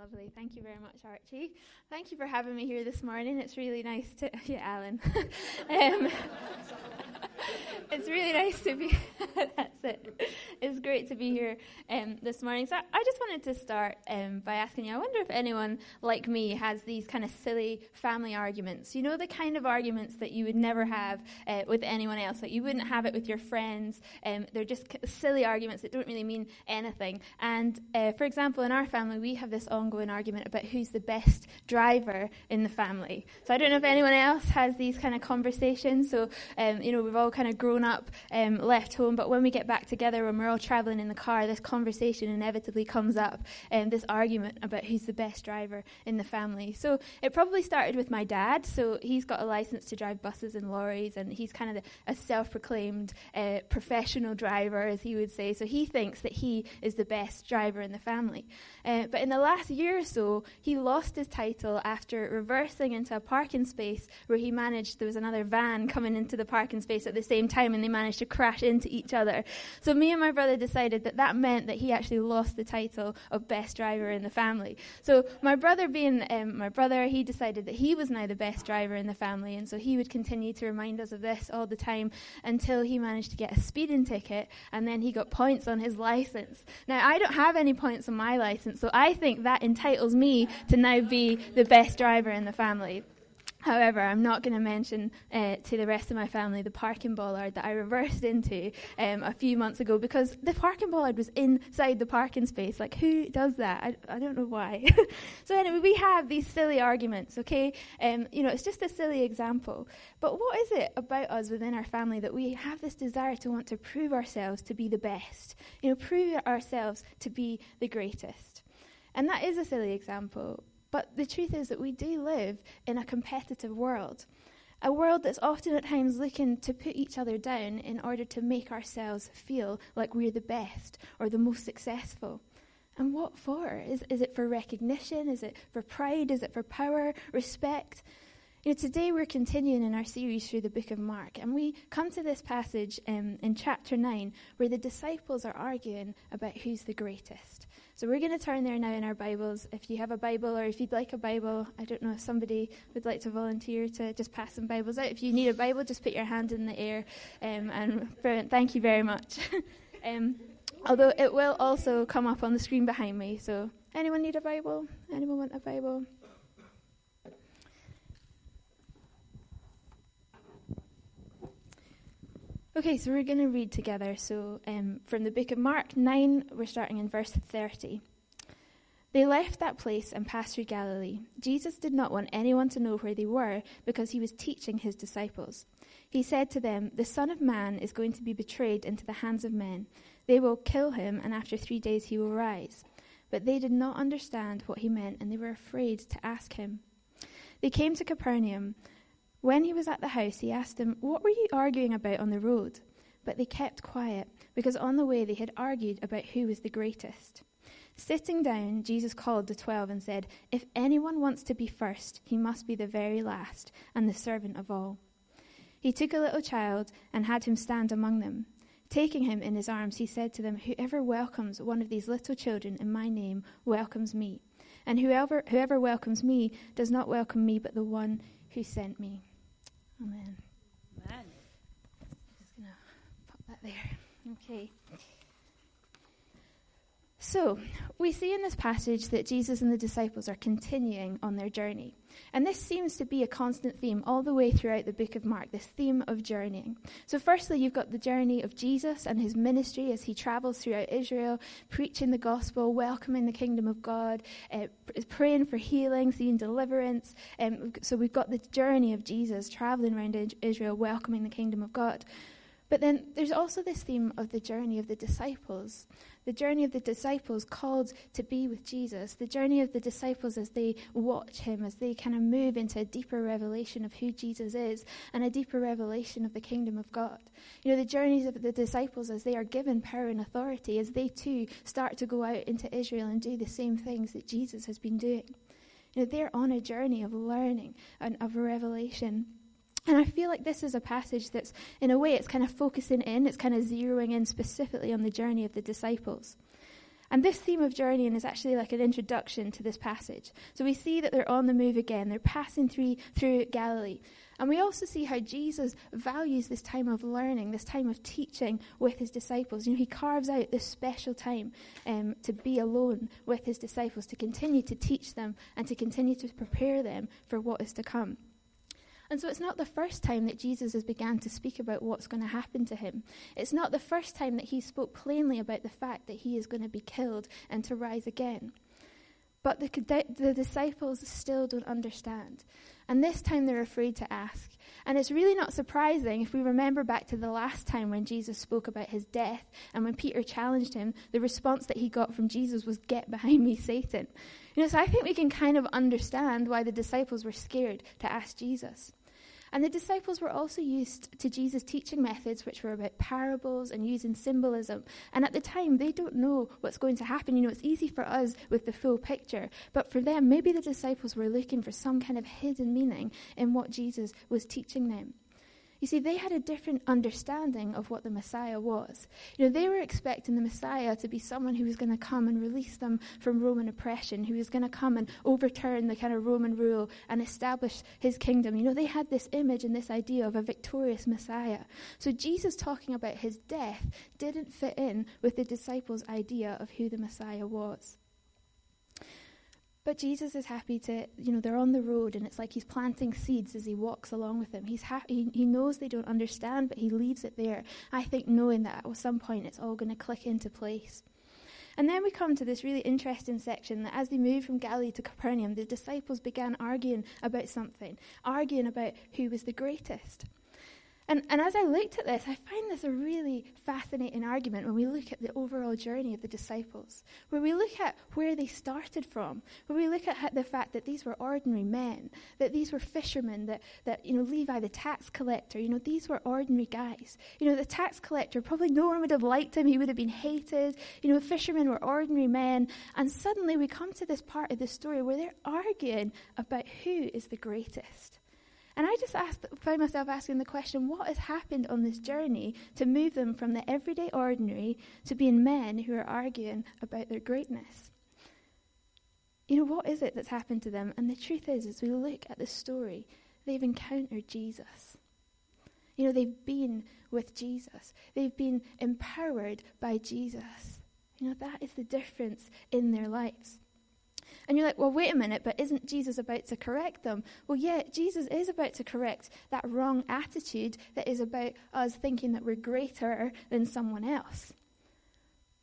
Lovely. Thank you very much, Archie. Thank you for having me here this morning. It's really nice to. Yeah, Alan. um, it's really nice to be. that's it. It's great to be here um, this morning. So I just wanted to start um, by asking you. I wonder if anyone like me has these kind of silly family arguments. You know, the kind of arguments that you would never have uh, with anyone else. Like you wouldn't have it with your friends. Um, they're just silly arguments that don't really mean anything. And uh, for example, in our family, we have this ongoing argument about who's the best driver in the family. So I don't know if anyone else has these kind of conversations. So um, you know, we've all kind of grown up, um, left home, but when we get back together, when we're all traveling in the car, this conversation inevitably comes up, and um, this argument about who's the best driver in the family. So it probably started with my dad. So he's got a license to drive buses and lorries, and he's kind of a self-proclaimed uh, professional driver, as he would say. So he thinks that he is the best driver in the family. Uh, but in the last year or so, he lost his title after reversing into a parking space where he managed. There was another van coming into the parking space at the same time, and they managed to crash into each other. So me and my brother decided that that meant that he actually lost the title of best driver in the family. So my brother, being um, my brother, he decided that he was now the best driver in the family, and so he would continue to remind us of this all the time until he managed to get a speeding ticket, and then he got points on his license. Now I don't have any points on my license, so I think that entitles me to now be the best driver in the family. However, I'm not going to mention uh, to the rest of my family the parking bollard that I reversed into um, a few months ago because the parking bollard was inside the parking space. Like, who does that? I, I don't know why. so, anyway, we have these silly arguments, okay? Um, you know, it's just a silly example. But what is it about us within our family that we have this desire to want to prove ourselves to be the best? You know, prove ourselves to be the greatest. And that is a silly example. But the truth is that we do live in a competitive world, a world that's often at times looking to put each other down in order to make ourselves feel like we're the best or the most successful. And what for? Is, is it for recognition? Is it for pride? Is it for power, respect? You know, today we're continuing in our series through the book of Mark, and we come to this passage um, in chapter 9 where the disciples are arguing about who's the greatest. So we're going to turn there now in our Bibles. If you have a Bible or if you'd like a Bible, I don't know if somebody would like to volunteer to just pass some Bibles out. If you need a Bible, just put your hand in the air. Um, and thank you very much. um, although it will also come up on the screen behind me. So anyone need a Bible? Anyone want a Bible? Okay, so we're going to read together. So, um, from the book of Mark 9, we're starting in verse 30. They left that place and passed through Galilee. Jesus did not want anyone to know where they were because he was teaching his disciples. He said to them, The Son of Man is going to be betrayed into the hands of men. They will kill him, and after three days he will rise. But they did not understand what he meant, and they were afraid to ask him. They came to Capernaum. When he was at the house, he asked them, What were you arguing about on the road? But they kept quiet, because on the way they had argued about who was the greatest. Sitting down, Jesus called the twelve and said, If anyone wants to be first, he must be the very last and the servant of all. He took a little child and had him stand among them. Taking him in his arms, he said to them, Whoever welcomes one of these little children in my name welcomes me. And whoever, whoever welcomes me does not welcome me, but the one who sent me. Amen. Amen. Just going to pop that there. Okay. So, we see in this passage that Jesus and the disciples are continuing on their journey. And this seems to be a constant theme all the way throughout the book of Mark, this theme of journeying. So, firstly, you've got the journey of Jesus and his ministry as he travels throughout Israel, preaching the gospel, welcoming the kingdom of God, uh, praying for healing, seeing deliverance. Um, so, we've got the journey of Jesus traveling around Israel, welcoming the kingdom of God. But then there's also this theme of the journey of the disciples the journey of the disciples called to be with Jesus, the journey of the disciples as they watch him, as they kind of move into a deeper revelation of who Jesus is and a deeper revelation of the kingdom of God. You know, the journeys of the disciples as they are given power and authority, as they too start to go out into Israel and do the same things that Jesus has been doing. You know, they're on a journey of learning and of revelation. And I feel like this is a passage that's, in a way, it's kind of focusing in, it's kind of zeroing in specifically on the journey of the disciples. And this theme of journeying is actually like an introduction to this passage. So we see that they're on the move again. They're passing through, through Galilee. And we also see how Jesus values this time of learning, this time of teaching with his disciples. You know, he carves out this special time um, to be alone with his disciples, to continue to teach them and to continue to prepare them for what is to come. And so it's not the first time that Jesus has begun to speak about what's going to happen to him. It's not the first time that he spoke plainly about the fact that he is going to be killed and to rise again. But the, the disciples still don't understand. And this time they're afraid to ask. And it's really not surprising if we remember back to the last time when Jesus spoke about his death and when Peter challenged him, the response that he got from Jesus was, Get behind me, Satan. You know, so I think we can kind of understand why the disciples were scared to ask Jesus. And the disciples were also used to Jesus' teaching methods, which were about parables and using symbolism. And at the time, they don't know what's going to happen. You know, it's easy for us with the full picture, but for them, maybe the disciples were looking for some kind of hidden meaning in what Jesus was teaching them. You see, they had a different understanding of what the Messiah was. You know, they were expecting the Messiah to be someone who was going to come and release them from Roman oppression, who was going to come and overturn the kind of Roman rule and establish his kingdom. You know, they had this image and this idea of a victorious Messiah. So Jesus talking about his death didn't fit in with the disciples' idea of who the Messiah was. But Jesus is happy to, you know, they're on the road and it's like he's planting seeds as he walks along with them. He's happy, he knows they don't understand, but he leaves it there. I think knowing that at some point it's all going to click into place. And then we come to this really interesting section that as they moved from Galilee to Capernaum, the disciples began arguing about something, arguing about who was the greatest. And, and as I looked at this, I find this a really fascinating argument when we look at the overall journey of the disciples, where we look at where they started from, where we look at the fact that these were ordinary men, that these were fishermen, that, that you know, Levi, the tax collector, you know, these were ordinary guys. You know, the tax collector, probably no one would have liked him, he would have been hated. You know, fishermen were ordinary men. And suddenly we come to this part of the story where they're arguing about who is the greatest. And I just asked, found myself asking the question what has happened on this journey to move them from the everyday ordinary to being men who are arguing about their greatness? You know, what is it that's happened to them? And the truth is, as we look at the story, they've encountered Jesus. You know, they've been with Jesus, they've been empowered by Jesus. You know, that is the difference in their lives. And you're like, well, wait a minute, but isn't Jesus about to correct them? Well, yeah, Jesus is about to correct that wrong attitude that is about us thinking that we're greater than someone else.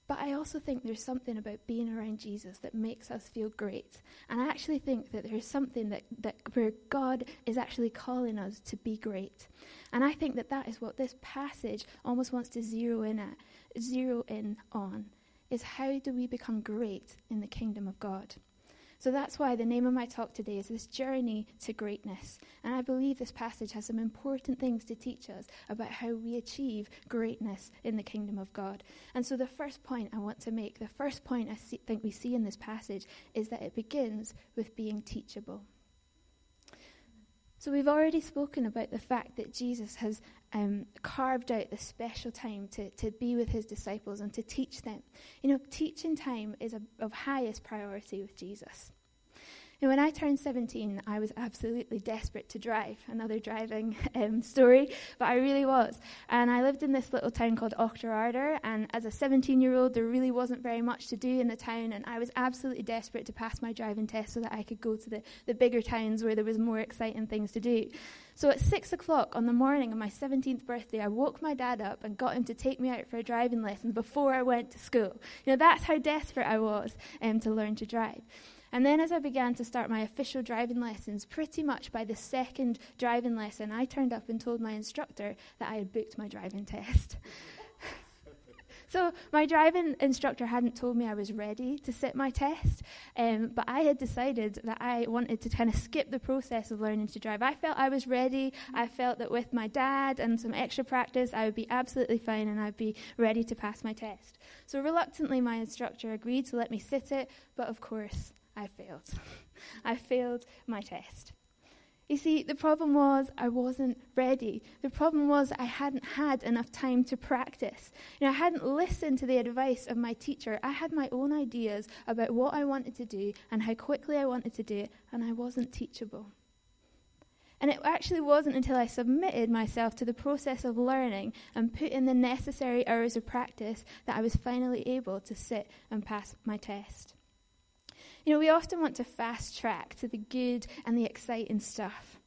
But I also think there's something about being around Jesus that makes us feel great. And I actually think that there's something that, that where God is actually calling us to be great. And I think that that is what this passage almost wants to zero in at, zero in on, is how do we become great in the kingdom of God? So that's why the name of my talk today is This Journey to Greatness. And I believe this passage has some important things to teach us about how we achieve greatness in the kingdom of God. And so the first point I want to make, the first point I see, think we see in this passage, is that it begins with being teachable. So we've already spoken about the fact that Jesus has um, carved out this special time to, to be with his disciples and to teach them. You know, teaching time is a, of highest priority with Jesus. And when I turned 17, I was absolutely desperate to drive. Another driving um, story, but I really was. And I lived in this little town called Auchterarder, and as a 17 year old, there really wasn't very much to do in the town, and I was absolutely desperate to pass my driving test so that I could go to the, the bigger towns where there was more exciting things to do. So at 6 o'clock on the morning of my 17th birthday, I woke my dad up and got him to take me out for a driving lesson before I went to school. You know, that's how desperate I was um, to learn to drive. And then, as I began to start my official driving lessons, pretty much by the second driving lesson, I turned up and told my instructor that I had booked my driving test. so, my driving instructor hadn't told me I was ready to sit my test, um, but I had decided that I wanted to kind of skip the process of learning to drive. I felt I was ready. I felt that with my dad and some extra practice, I would be absolutely fine and I'd be ready to pass my test. So, reluctantly, my instructor agreed to let me sit it, but of course, I failed. I failed my test. You see, the problem was I wasn't ready. The problem was I hadn't had enough time to practice. You know, I hadn't listened to the advice of my teacher. I had my own ideas about what I wanted to do and how quickly I wanted to do it, and I wasn't teachable. And it actually wasn't until I submitted myself to the process of learning and put in the necessary hours of practice that I was finally able to sit and pass my test. You know, we often want to fast track to the good and the exciting stuff.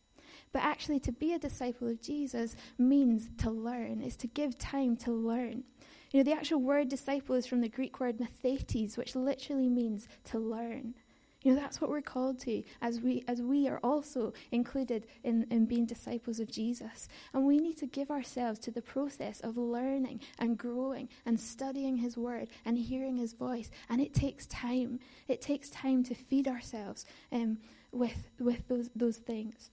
But actually, to be a disciple of Jesus means to learn, is to give time to learn. You know, the actual word disciple is from the Greek word mathetes, which literally means to learn. You know, that's what we're called to as we, as we are also included in, in being disciples of Jesus. And we need to give ourselves to the process of learning and growing and studying His Word and hearing His voice. And it takes time. It takes time to feed ourselves um, with, with those, those things.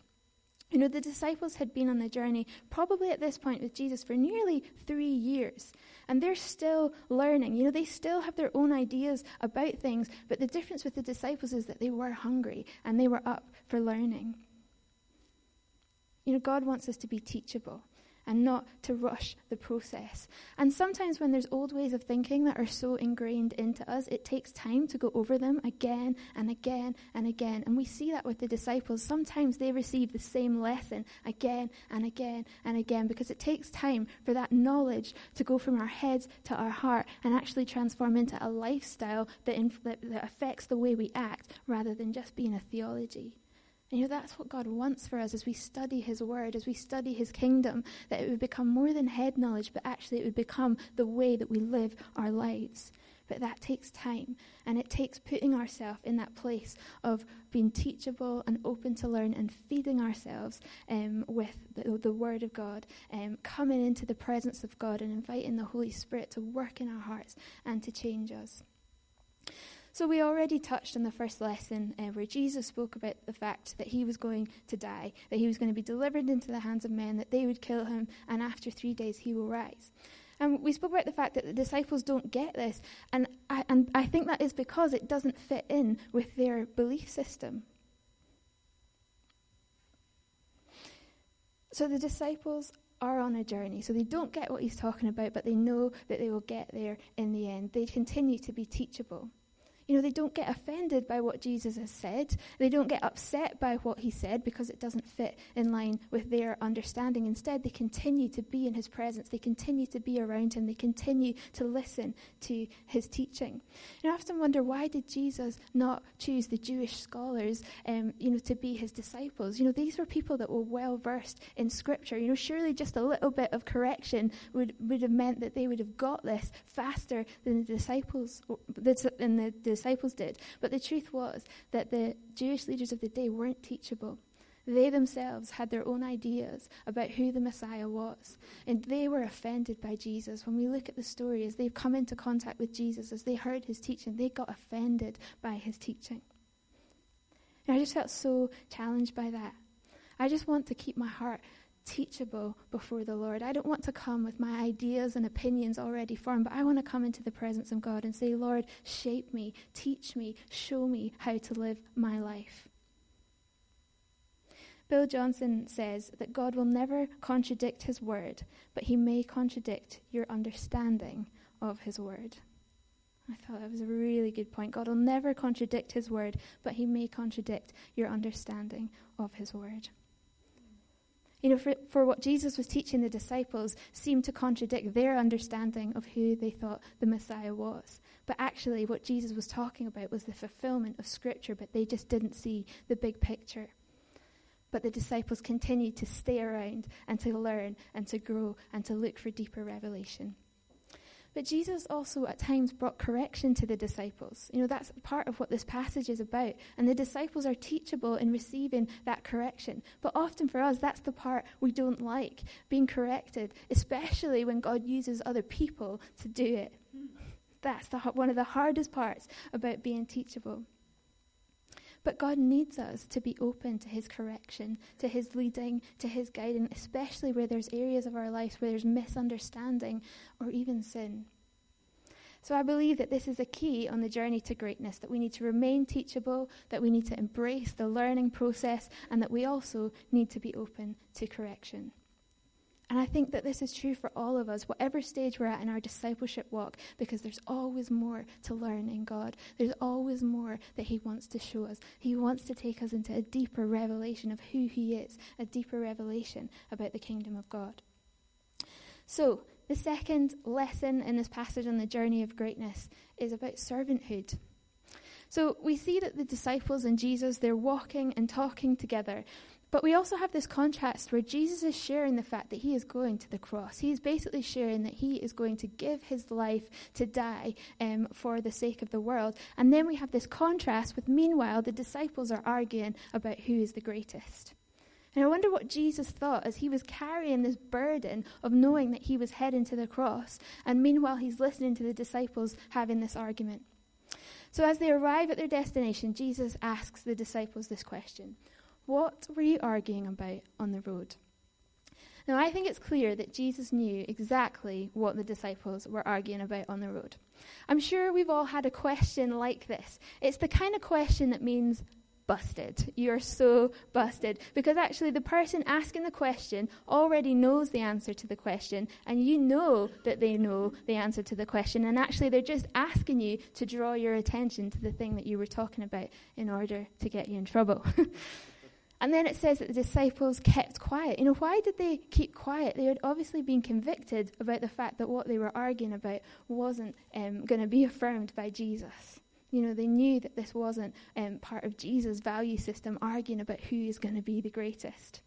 You know, the disciples had been on the journey probably at this point with Jesus for nearly three years. And they're still learning. You know, they still have their own ideas about things, but the difference with the disciples is that they were hungry and they were up for learning. You know, God wants us to be teachable and not to rush the process. And sometimes when there's old ways of thinking that are so ingrained into us, it takes time to go over them again and again and again. And we see that with the disciples. Sometimes they receive the same lesson again and again and again because it takes time for that knowledge to go from our heads to our heart and actually transform into a lifestyle that, inf- that, affects the way we act rather than just being a theology. And you know, that's what God wants for us as we study His Word, as we study His kingdom, that it would become more than head knowledge, but actually it would become the way that we live our lives. But that takes time, and it takes putting ourselves in that place of being teachable and open to learn and feeding ourselves um, with the, the, Word of God, um, coming into the presence of God and inviting the Holy Spirit to work in our hearts and to change us. So, we already touched on the first lesson uh, where Jesus spoke about the fact that he was going to die, that he was going to be delivered into the hands of men, that they would kill him, and after three days he will rise. And we spoke about the fact that the disciples don't get this, and I, and I think that is because it doesn't fit in with their belief system. So the disciples are on a journey. So they don't get what he's talking about, but they know that they will get there in the end. They continue to be teachable. You know, they don't get offended by what Jesus has said. They don't get upset by what he said because it doesn't fit in line with their understanding. Instead, they continue to be in his presence. They continue to be around him. They continue to listen to his teaching. And I often wonder why did Jesus not choose the Jewish scholars, um, you know, to be his disciples? You know, these were people that were well versed in Scripture. You know, surely just a little bit of correction would, would have meant that they would have got this faster than the disciples, than the disciples did. But the truth was that the Jewish leaders of the day weren't teachable. They themselves had their own ideas about who the Messiah was. And they were offended by Jesus. When we look at the story, as they've come into contact with Jesus, as they heard his teaching, they got offended by his teaching. And I just felt so challenged by that. I just want to keep my heart teachable before the Lord. I don't want to come with my ideas and opinions already formed, but I want to come into the presence of God and say, Lord, shape me, teach me, show me how to live my life. Bill Johnson says that God will never contradict his word, but he may contradict your understanding of his word. I thought that was a really good point. God will never contradict his word, but he may contradict your understanding of his word. You know, for, for what Jesus was teaching the disciples seemed to contradict their understanding of who they thought the Messiah was. But actually, what Jesus was talking about was the fulfillment of Scripture, but they just didn't see the big picture. But the disciples continued to stay around and to learn and to grow and to look for deeper revelation. But Jesus also at times brought correction to the disciples. You know, that's part of what this passage is about. And the disciples are teachable in receiving that correction. But often for us, that's the part we don't like, being corrected, especially when God uses other people to do it. That's the, one of the hardest parts about being teachable. But God needs us to be open to His correction, to His leading, to His guiding, especially where there's areas of our lives where there's misunderstanding or even sin. So I believe that this is a key on the journey to greatness, that we need to remain teachable, that we need to embrace the learning process, and that we also need to be open to correction. And I think that this is true for all of us, whatever stage we're at in our discipleship walk, because there's always more to learn in God. There's always more that He wants to show us. He wants to take us into a deeper revelation of who He is, a deeper revelation about the kingdom of God. So, the second lesson in this passage on the journey of greatness is about servanthood. So we see that the disciples and Jesus, they're walking and talking together. But we also have this contrast where Jesus is sharing the fact that he is going to the cross. He is basically sharing that he is going to give his life to die um, for the sake of the world. And then we have this contrast with, meanwhile, the disciples are arguing about who is the greatest. And I wonder what Jesus thought as he was carrying this burden of knowing that he was heading to the cross, and meanwhile he's listening to the disciples having this argument. So as they arrive at their destination, Jesus asks the disciples this question What were you arguing about on the road? Now, I think it's clear that Jesus knew exactly what the disciples were arguing about on the road. I'm sure we've all had a question like this. It's the kind of question that means, busted. You're so busted. Because actually, the person asking the question already knows the answer to the question, and you know that they know the answer to the question. And actually, they're just asking you to draw your attention to the thing that you were talking about in order to get you in trouble. and then it says that the disciples kept quiet. You know, why did they keep quiet? They had obviously been convicted about the fact that what they were arguing about wasn't um, going to be affirmed by Jesus. You know, they knew that this wasn't um, part of Jesus' value system, arguing about who is going to be the greatest.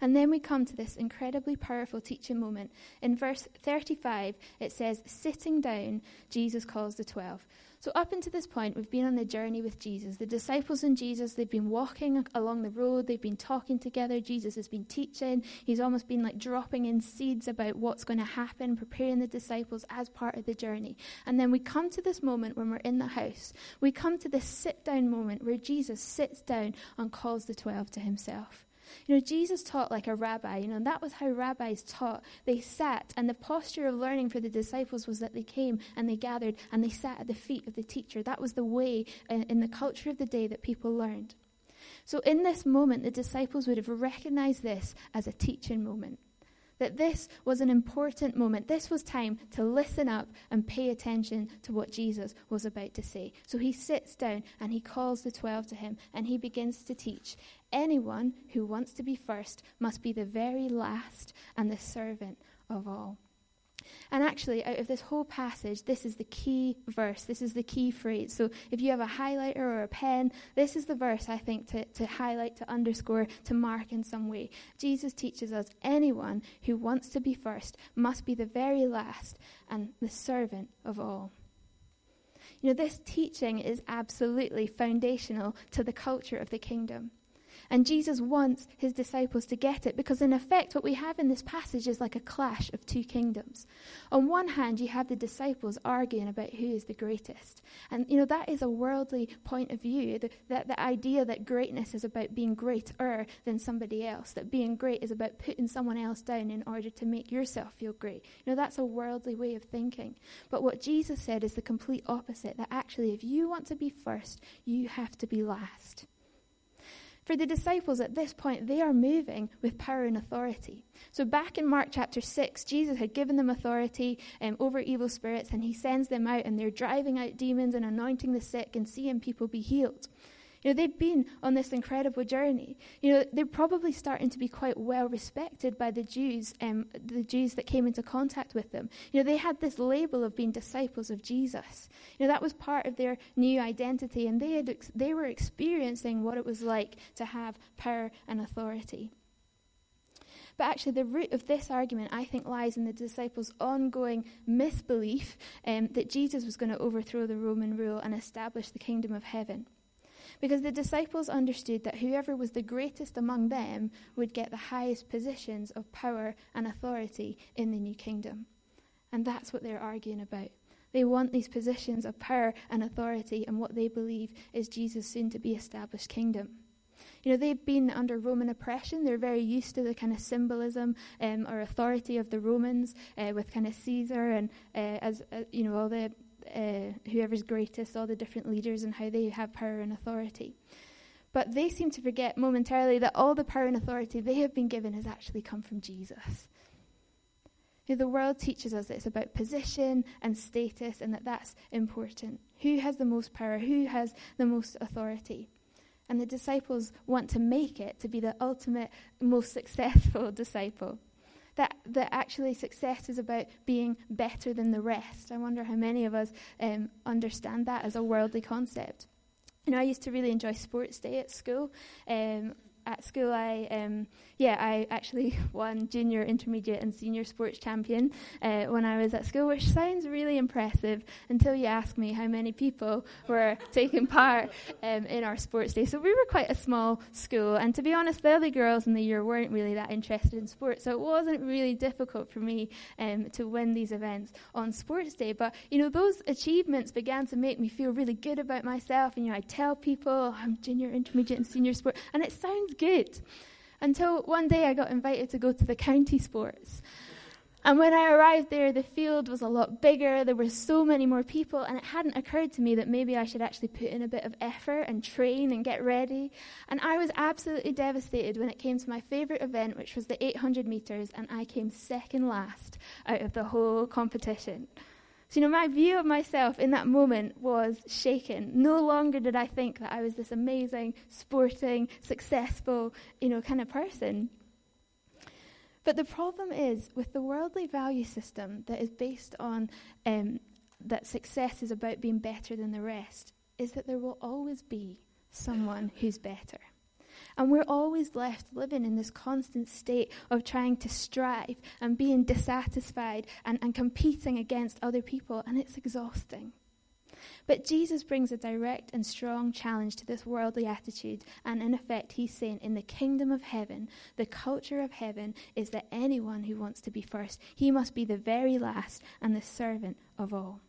And then we come to this incredibly powerful teaching moment. In verse 35, it says, Sitting down, Jesus calls the twelve. So, up until this point, we've been on the journey with Jesus. The disciples and Jesus, they've been walking along the road, they've been talking together. Jesus has been teaching. He's almost been like dropping in seeds about what's going to happen, preparing the disciples as part of the journey. And then we come to this moment when we're in the house. We come to this sit down moment where Jesus sits down and calls the twelve to himself. You know, Jesus taught like a rabbi, you know, and that was how rabbis taught. They sat, and the posture of learning for the disciples was that they came and they gathered and they sat at the feet of the teacher. That was the way in, in the culture of the day that people learned. So, in this moment, the disciples would have recognized this as a teaching moment that this was an important moment. This was time to listen up and pay attention to what Jesus was about to say. So he sits down and he calls the twelve to him and he begins to teach. Anyone who wants to be first must be the very last and the servant of all. And actually, out of this whole passage, this is the key verse. This is the key phrase. So if you have a highlighter or a pen, this is the verse, I think, to, to highlight, to underscore, to mark in some way. Jesus teaches us anyone who wants to be first must be the very last and the servant of all. You know, this teaching is absolutely foundational to the culture of the kingdom. And Jesus wants his disciples to get it because, in effect, what we have in this passage is like a clash of two kingdoms. On one hand, you have the disciples arguing about who is the greatest. And, you know, that is a worldly point of view. The, that the idea that greatness is about being greater than somebody else, that being great is about putting someone else down in order to make yourself feel great. You know, that's a worldly way of thinking. But what Jesus said is the complete opposite that actually, if you want to be first, you have to be last. For the disciples at this point, they are moving with power and authority. So, back in Mark chapter 6, Jesus had given them authority um, over evil spirits, and he sends them out, and they're driving out demons and anointing the sick and seeing people be healed. You know, they've been on this incredible journey. You know, they're probably starting to be quite well respected by the Jews, um, the Jews that came into contact with them. You know, they had this label of being disciples of Jesus. You know, that was part of their new identity, and they had ex- they were experiencing what it was like to have power and authority. But actually, the root of this argument, I think, lies in the disciples' ongoing misbelief um, that Jesus was going to overthrow the Roman rule and establish the kingdom of heaven because the disciples understood that whoever was the greatest among them would get the highest positions of power and authority in the new kingdom. And that's what they're arguing about. They want these positions of power and authority and what they believe is Jesus' soon to be established kingdom. You know, they've been under Roman oppression. They're very used to the kind of symbolism um, or authority of the Romans uh, with kind of Caesar and uh, as uh, you know all the uh, whoever's greatest, all the different leaders and how they have power and authority. But they seem to forget momentarily that all the power and authority they have been given has actually come from Jesus. The world teaches us that it's about position and status and that that's important. Who has the most power? Who has the most authority? And the disciples want to make it to be the ultimate, most successful disciple. That, that actually success is about being better than the rest. I wonder how many of us um, understand that as a worldly concept. You know, I used to really enjoy sports day at school. Um, at school, I um, yeah, I actually won junior, intermediate, and senior sports champion uh, when I was at school, which sounds really impressive until you ask me how many people were taking part um, in our sports day. So we were quite a small school, and to be honest, the other girls in the year weren't really that interested in sports, so it wasn't really difficult for me um, to win these events on sports day. But you know, those achievements began to make me feel really good about myself, and you know, I tell people I'm junior, intermediate, and senior sport, and it sounds good. Until one day I got invited to go to the county sports. And when I arrived there, the field was a lot bigger. There were so many more people, and it hadn't occurred to me that maybe I should actually put in a bit of effort and train and get ready. And I was absolutely devastated when it came to my favourite event, which was the 800 metres, and I came second last out of the whole competition. So, you know, my view of myself in that moment was shaken. No longer did I think that I was this amazing, sporting, successful, you know, kind of person. But the problem is with the worldly value system that is based on um, that success is about being better than the rest, is that there will always be someone who's better. And we're always left living in this constant state of trying to strive and being dissatisfied and, and competing against other people, and it's exhausting. But Jesus brings a direct and strong challenge to this worldly attitude, and in effect, he's saying, in the kingdom of heaven, the culture of heaven is that anyone who wants to be first, he must be the very last and the servant of all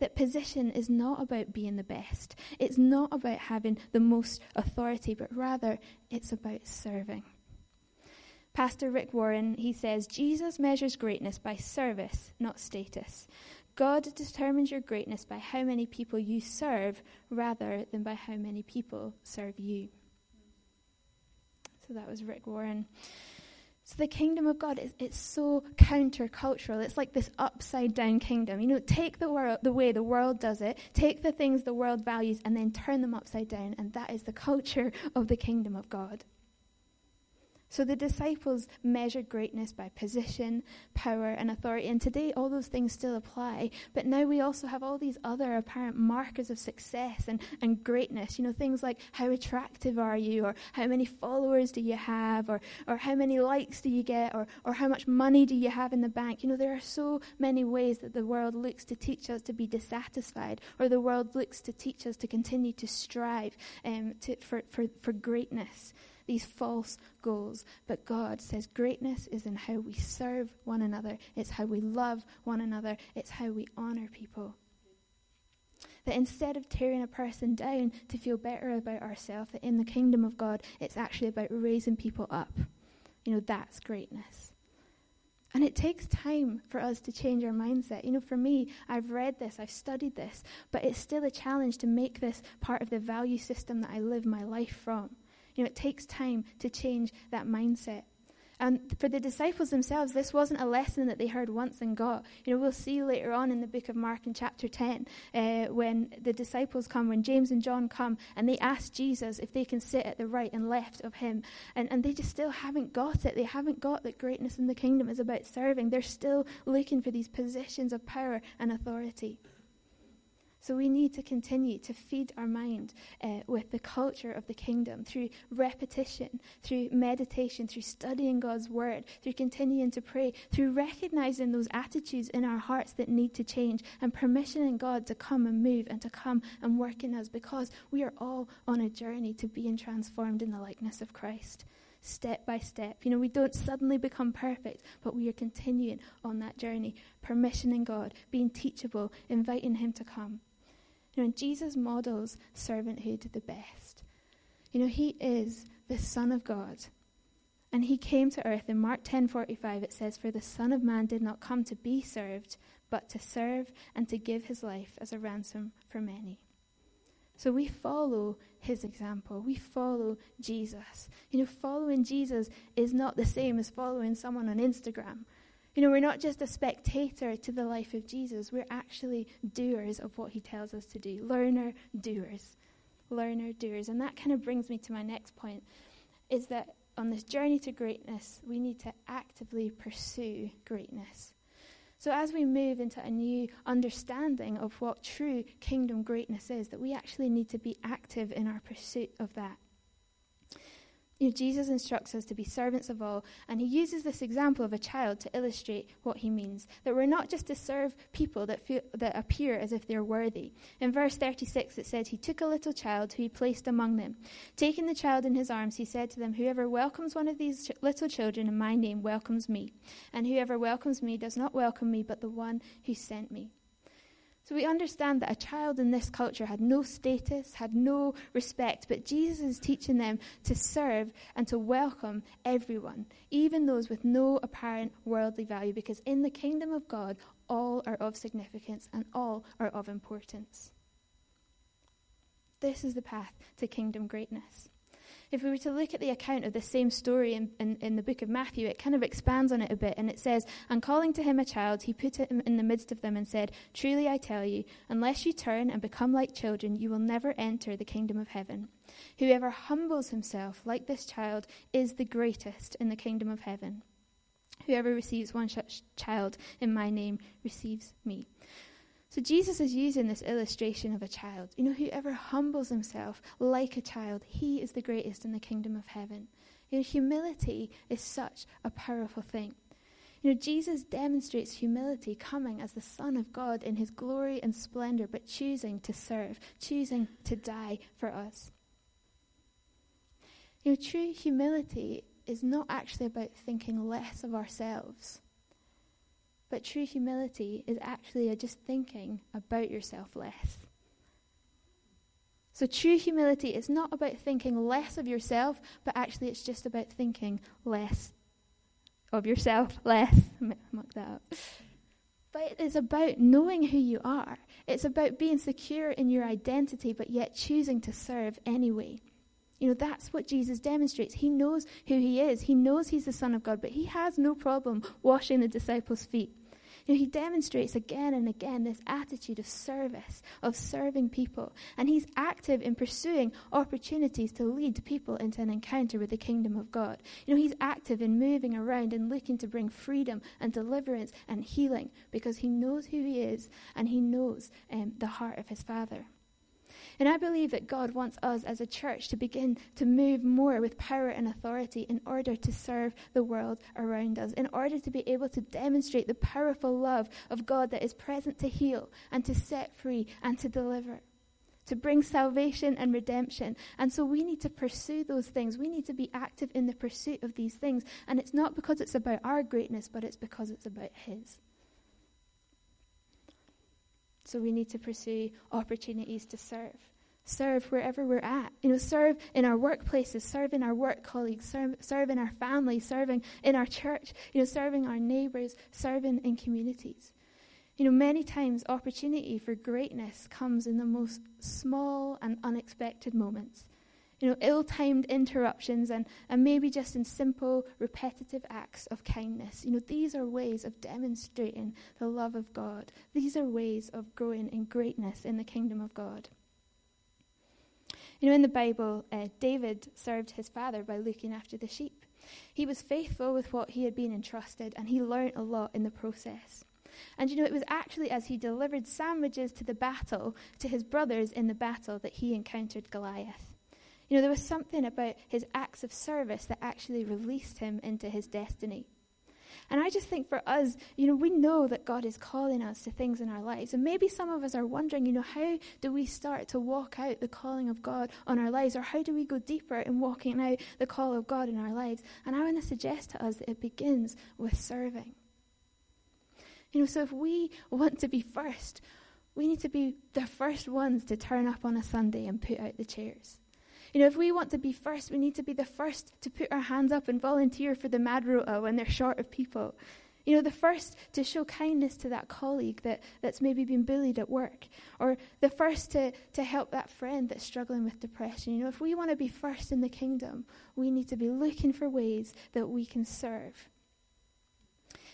that position is not about being the best. It's not about having the most authority, but rather it's about serving. Pastor Rick Warren, he says, Jesus measures greatness by service, not status. God determines your greatness by how many people you serve rather than by how many people serve you. So that was Rick Warren. So the kingdom of God is it's so countercultural. It's like this upside down kingdom. You know, take the world the way the world does it, take the things the world values and then turn them upside down, and that is the culture of the kingdom of God. So the disciples measured greatness by position, power, and authority. And today, all those things still apply. But now we also have all these other apparent markers of success and, and greatness. You know, things like how attractive are you, or how many followers do you have, or, or how many likes do you get, or, or how much money do you have in the bank. You know, there are so many ways that the world looks to teach us to be dissatisfied, or the world looks to teach us to continue to strive um, to, for, for, for greatness these false goals. But God says greatness is in how we serve one another, it's how we love one another, it's how we honor people. That instead of tearing a person down to feel better about ourselves, that in the kingdom of God, it's actually about raising people up. You know, that's greatness. And it takes time for us to change our mindset. You know, for me, I've read this, I've studied this, but it's still a challenge to make this part of the value system that I live my life from. You know, it takes time to change that mindset. And for the disciples themselves, this wasn't a lesson that they heard once and got. You know, we'll see later on in the book of Mark in chapter 10 uh, when the disciples come, when James and John come, and they ask Jesus if they can sit at the right and left of him. And, and they just still haven't got it. They haven't got that greatness in the kingdom is about serving. They're still looking for these positions of power and authority. So we need to continue to feed our mind uh, with the culture of the kingdom through repetition, through meditation, through studying God's word, through continuing to pray, through recognizing those attitudes in our hearts that need to change and permissioning God to come and move and to come and work in us because we are all on a journey to being transformed in the likeness of Christ step by step. You know, we don't suddenly become perfect, but we are continuing on that journey, permissioning God, being teachable, inviting Him to come. Know, Jesus models servanthood the best. You know, he is the Son of God. And he came to earth in Mark 10:45 it says for the son of man did not come to be served but to serve and to give his life as a ransom for many. So we follow his example. We follow Jesus. You know, following Jesus is not the same as following someone on Instagram. You know, we're not just a spectator to the life of Jesus, we're actually doers of what he tells us to do. Learner, doers. Learner, doers. And that kind of brings me to my next point is that on this journey to greatness, we need to actively pursue greatness. So, as we move into a new understanding of what true kingdom greatness is, that we actually need to be active in our pursuit of that. Jesus instructs us to be servants of all, and he uses this example of a child to illustrate what he means. That we're not just to serve people that, feel, that appear as if they're worthy. In verse 36, it says, He took a little child who he placed among them. Taking the child in his arms, he said to them, Whoever welcomes one of these ch- little children in my name welcomes me, and whoever welcomes me does not welcome me, but the one who sent me. So we understand that a child in this culture had no status, had no respect, but Jesus is teaching them to serve and to welcome everyone, even those with no apparent worldly value, because in the kingdom of God, all are of significance and all are of importance. This is the path to kingdom greatness if we were to look at the account of the same story in, in, in, the book of Matthew, it kind of expands on it a bit. And it says, And calling to him a child, he put him in the midst of them and said, Truly I tell you, unless you turn and become like children, you will never enter the kingdom of heaven. Whoever humbles himself like this child is the greatest in the kingdom of heaven. Whoever receives one such child in my name receives me. So Jesus is using this illustration of a child. You know, whoever humbles himself like a child, he is the greatest in the kingdom of heaven. You know, humility is such a powerful thing. You know, Jesus demonstrates humility coming as the Son of God in his glory and splendor, but choosing to serve, choosing to die for us. You know, true humility is not actually about thinking less of ourselves but true humility is actually just thinking about yourself less. So, true humility is not about thinking less of yourself, but actually it's just about thinking less of yourself, less. Muck that up. But it is about knowing who you are. It's about being secure in your identity, but yet choosing to serve anyway. You know, that's what Jesus demonstrates. He knows who he is. He knows he's the Son of God, but he has no problem washing the disciples' feet. You know, he demonstrates again and again this attitude of service, of serving people. And he's active in pursuing opportunities to lead people into an encounter with the kingdom of God. You know, he's active in moving around and looking to bring freedom and deliverance and healing because he knows who he is and he knows um, the heart of his Father. And I believe that God wants us as a church to begin to move more with power and authority in order to serve the world around us, in order to be able to demonstrate the powerful love of God that is present to heal and to set free and to deliver to bring salvation and redemption. And so we need to pursue those things. We need to be active in the pursuit of these things. And it's not because it's about our greatness, but it's because it's about His. So we need to pursue opportunities to serve serve wherever we're at. You know, serve in our workplaces, serve in our work colleagues, serve, serve in our family, serving in our church, you know, serving our neighbors, serving in communities. You know, many times opportunity for greatness comes in the most small and unexpected moments. You know, ill timed interruptions and, and maybe just in simple, repetitive acts of kindness. You know, these are ways of demonstrating the love of God. These are ways of growing in greatness in the kingdom of God. You know, in the Bible, uh, David served his father by looking after the sheep. He was faithful with what he had been entrusted, and he learnt a lot in the process. And you know, it was actually as he delivered sandwiches to the battle, to his brothers in the battle, that he encountered Goliath. You know, there was something about his acts of service that actually released him into his destiny. And I just think for us, you know, we know that God is calling us to things in our lives. And maybe some of us are wondering, you know, how do we start to walk out the calling of God on our lives? Or how do we go deeper in walking out the call of God in our lives? And I want to suggest to us that it begins with serving. You know, so if we want to be first, we need to be the first ones to turn up on a Sunday and put out the chairs. You know, if we want to be first, we need to be the first to put our hands up and volunteer for the Mad Rota when they're short of people. You know, the first to show kindness to that colleague that, that's maybe been bullied at work, or the first to, to help that friend that's struggling with depression. You know, if we want to be first in the kingdom, we need to be looking for ways that we can serve.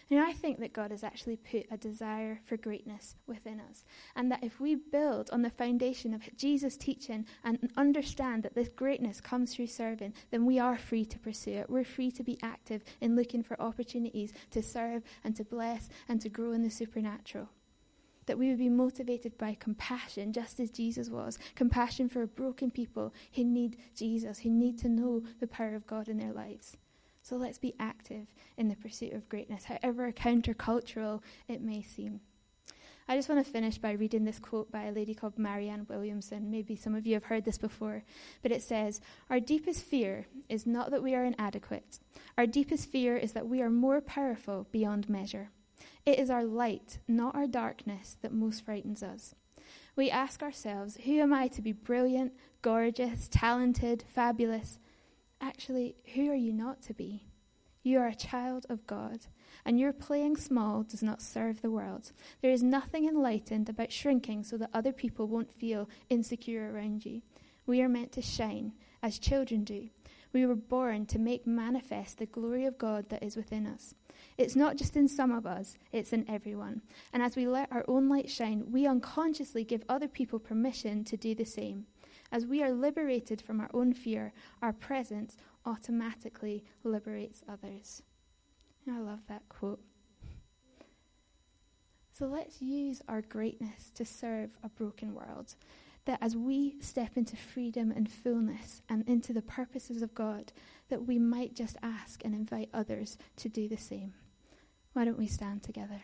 Know, I think that God has actually put a desire for greatness within us. And that if we build on the foundation of Jesus' teaching and understand that this greatness comes through serving, then we are free to pursue it. We're free to be active in looking for opportunities to serve and to bless and to grow in the supernatural. That we would be motivated by compassion, just as Jesus was compassion for broken people who need Jesus, who need to know the power of God in their lives. So let's be active in the pursuit of greatness, however countercultural it may seem. I just want to finish by reading this quote by a lady called Marianne Williamson. Maybe some of you have heard this before, but it says Our deepest fear is not that we are inadequate. Our deepest fear is that we are more powerful beyond measure. It is our light, not our darkness, that most frightens us. We ask ourselves, Who am I to be brilliant, gorgeous, talented, fabulous? Actually, who are you not to be? You are a child of God, and your playing small does not serve the world. There is nothing enlightened about shrinking so that other people won't feel insecure around you. We are meant to shine, as children do. We were born to make manifest the glory of God that is within us. It's not just in some of us, it's in everyone. And as we let our own light shine, we unconsciously give other people permission to do the same. As we are liberated from our own fear, our presence automatically liberates others. I love that quote. So let's use our greatness to serve a broken world. That as we step into freedom and fullness and into the purposes of God, that we might just ask and invite others to do the same. Why don't we stand together?